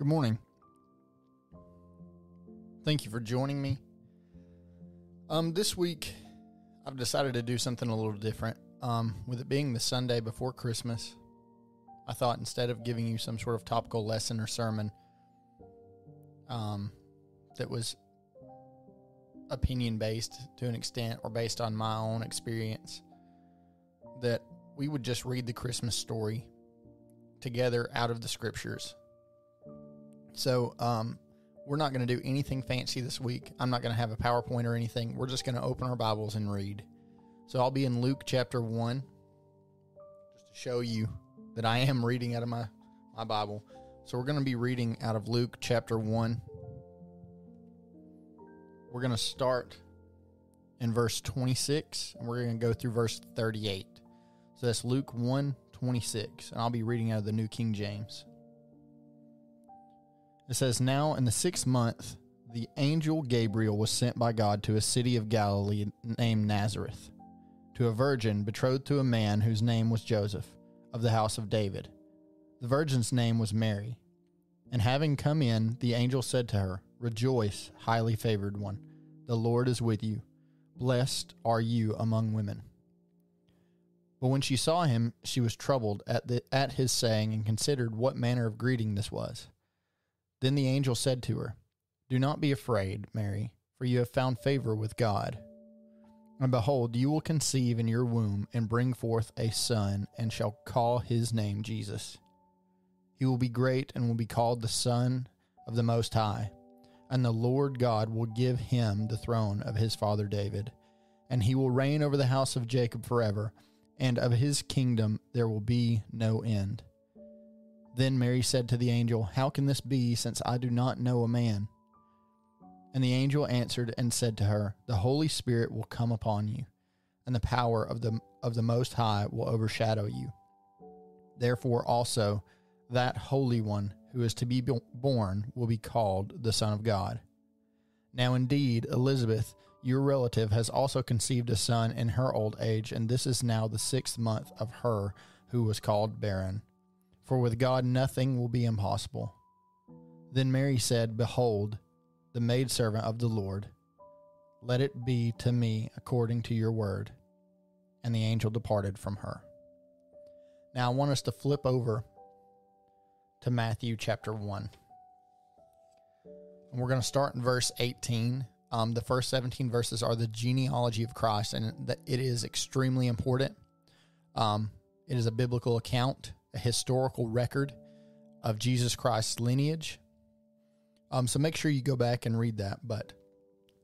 Good morning. Thank you for joining me. Um, this week, I've decided to do something a little different. Um, with it being the Sunday before Christmas, I thought instead of giving you some sort of topical lesson or sermon, um, that was opinion based to an extent or based on my own experience, that we would just read the Christmas story together out of the scriptures. So, um, we're not going to do anything fancy this week. I'm not going to have a PowerPoint or anything. We're just going to open our Bibles and read. So, I'll be in Luke chapter 1 just to show you that I am reading out of my, my Bible. So, we're going to be reading out of Luke chapter 1. We're going to start in verse 26 and we're going to go through verse 38. So, that's Luke 1 26. And I'll be reading out of the New King James. It says, Now in the sixth month, the angel Gabriel was sent by God to a city of Galilee named Nazareth, to a virgin betrothed to a man whose name was Joseph, of the house of David. The virgin's name was Mary. And having come in, the angel said to her, Rejoice, highly favored one, the Lord is with you. Blessed are you among women. But when she saw him, she was troubled at, the, at his saying and considered what manner of greeting this was. Then the angel said to her, Do not be afraid, Mary, for you have found favor with God. And behold, you will conceive in your womb and bring forth a son, and shall call his name Jesus. He will be great and will be called the Son of the Most High. And the Lord God will give him the throne of his father David. And he will reign over the house of Jacob forever, and of his kingdom there will be no end. Then Mary said to the angel, How can this be, since I do not know a man? And the angel answered and said to her, The Holy Spirit will come upon you, and the power of the of the Most High will overshadow you. Therefore also that Holy One who is to be born will be called the Son of God. Now indeed Elizabeth, your relative, has also conceived a son in her old age, and this is now the sixth month of her who was called barren for with God nothing will be impossible. Then Mary said, Behold, the maidservant of the Lord. Let it be to me according to your word. And the angel departed from her. Now I want us to flip over to Matthew chapter 1. And we're going to start in verse 18. Um, the first 17 verses are the genealogy of Christ, and it is extremely important. Um, it is a biblical account a historical record of Jesus Christ's lineage. Um, so make sure you go back and read that. But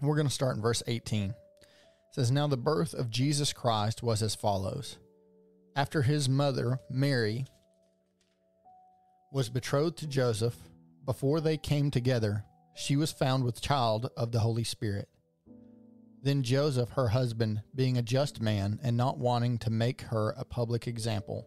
we're going to start in verse 18. It says, Now the birth of Jesus Christ was as follows. After his mother, Mary, was betrothed to Joseph, before they came together, she was found with child of the Holy Spirit. Then Joseph, her husband, being a just man and not wanting to make her a public example,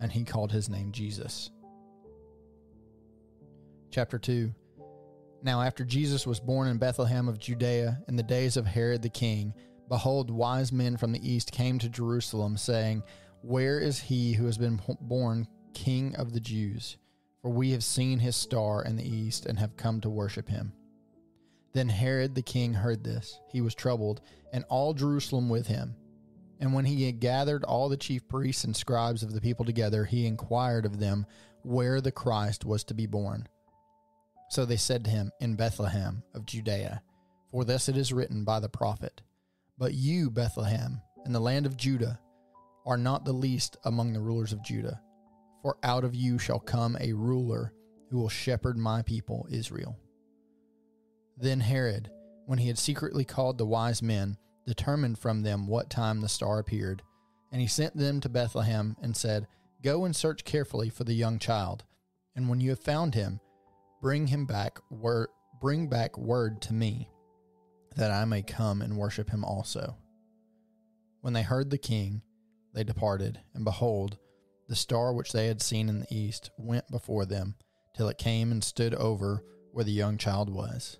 and he called his name Jesus. Chapter 2 Now, after Jesus was born in Bethlehem of Judea in the days of Herod the king, behold, wise men from the east came to Jerusalem, saying, Where is he who has been born king of the Jews? For we have seen his star in the east and have come to worship him. Then Herod the king heard this. He was troubled, and all Jerusalem with him. And when he had gathered all the chief priests and scribes of the people together, he inquired of them where the Christ was to be born. So they said to him, In Bethlehem of Judea. For thus it is written by the prophet But you, Bethlehem, in the land of Judah, are not the least among the rulers of Judah, for out of you shall come a ruler who will shepherd my people Israel. Then Herod, when he had secretly called the wise men, determined from them what time the star appeared. And he sent them to Bethlehem and said, Go and search carefully for the young child, and when you have found him, bring him back word bring back word to me, that I may come and worship him also. When they heard the king, they departed, and behold, the star which they had seen in the east went before them, till it came and stood over where the young child was.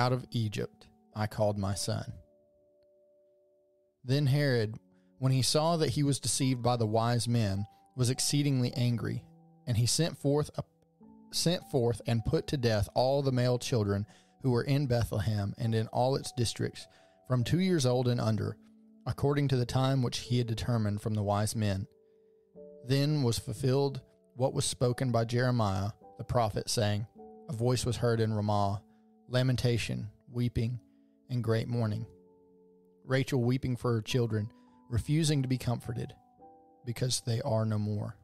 Out of Egypt I called my son. Then Herod, when he saw that he was deceived by the wise men, was exceedingly angry, and he sent forth a, sent forth and put to death all the male children who were in Bethlehem and in all its districts, from two years old and under, according to the time which he had determined from the wise men. Then was fulfilled what was spoken by Jeremiah the prophet, saying, A voice was heard in Ramah, lamentation, weeping, and great mourning. Rachel weeping for her children, refusing to be comforted, because they are no more.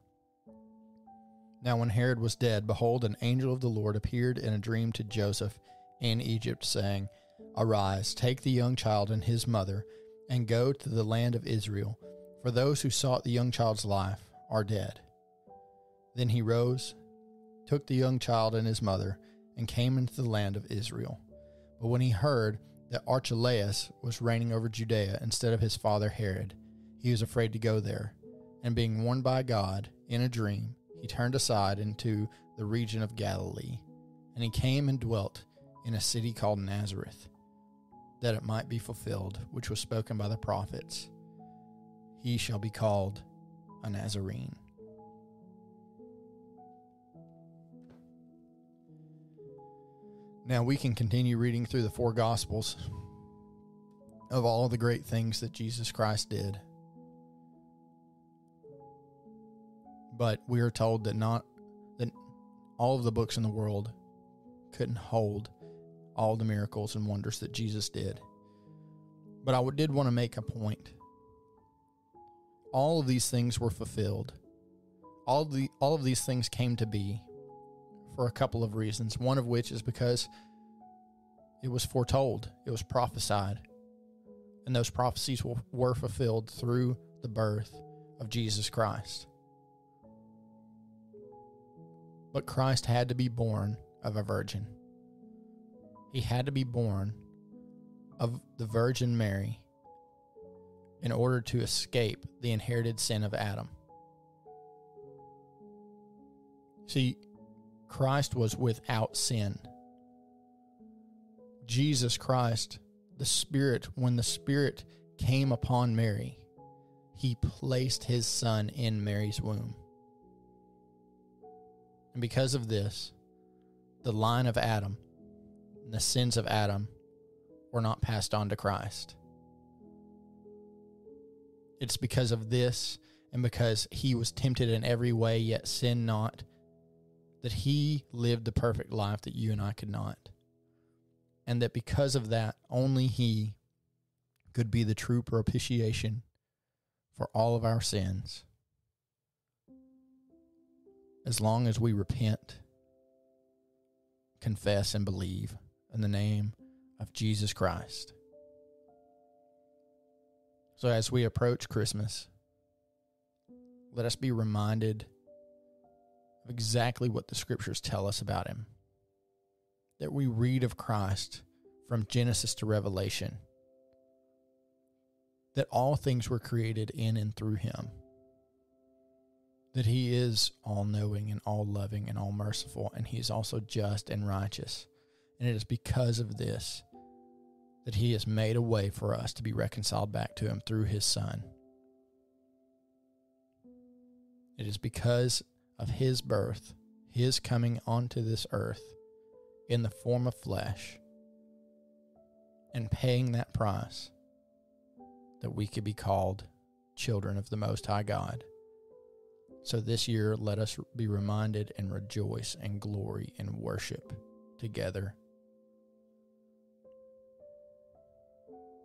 Now, when Herod was dead, behold, an angel of the Lord appeared in a dream to Joseph in Egypt, saying, Arise, take the young child and his mother, and go to the land of Israel, for those who sought the young child's life are dead. Then he rose took the young child and his mother, and came into the land of Israel. But when he heard that Archelaus was reigning over Judea instead of his father Herod, he was afraid to go there. And being warned by God in a dream, he turned aside into the region of Galilee. And he came and dwelt in a city called Nazareth, that it might be fulfilled, which was spoken by the prophets He shall be called a Nazarene. Now we can continue reading through the four Gospels of all the great things that Jesus Christ did. But we are told that not that all of the books in the world couldn't hold all the miracles and wonders that Jesus did. But I did want to make a point. All of these things were fulfilled. All of the all of these things came to be for a couple of reasons. One of which is because it was foretold, it was prophesied, and those prophecies were fulfilled through the birth of Jesus Christ. But Christ had to be born of a virgin. He had to be born of the Virgin Mary in order to escape the inherited sin of Adam. See, Christ was without sin. Jesus Christ, the Spirit, when the Spirit came upon Mary, he placed his son in Mary's womb. And because of this, the line of Adam and the sins of Adam were not passed on to Christ. It's because of this and because he was tempted in every way, yet sinned not that he lived the perfect life that you and I could not. And that because of that, only he could be the true propitiation for all of our sins. As long as we repent, confess, and believe in the name of Jesus Christ. So as we approach Christmas, let us be reminded of exactly what the scriptures tell us about him. That we read of Christ from Genesis to Revelation, that all things were created in and through him, that he is all knowing and all loving and all merciful, and he is also just and righteous. And it is because of this that he has made a way for us to be reconciled back to him through his Son. It is because of his birth, his coming onto this earth in the form of flesh, and paying that price that we could be called children of the Most High God. So this year, let us be reminded and rejoice and glory and worship together.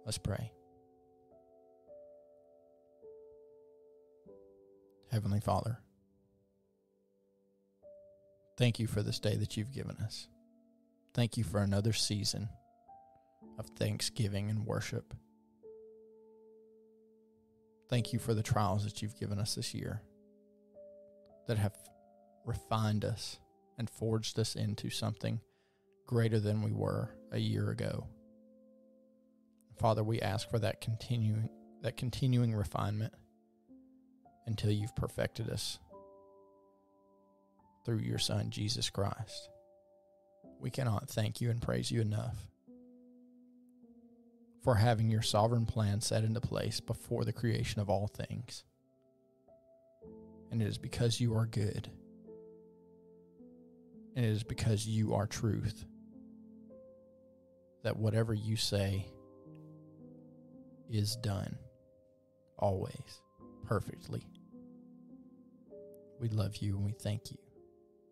Let's pray. Heavenly Father, thank you for this day that you've given us. Thank you for another season of thanksgiving and worship. Thank you for the trials that you've given us this year that have refined us and forged us into something greater than we were a year ago. Father, we ask for that continuing that continuing refinement until you've perfected us through your son Jesus Christ. We cannot thank you and praise you enough for having your sovereign plan set into place before the creation of all things. And it is because you are good. And it is because you are truth that whatever you say is done, always, perfectly. We love you and we thank you.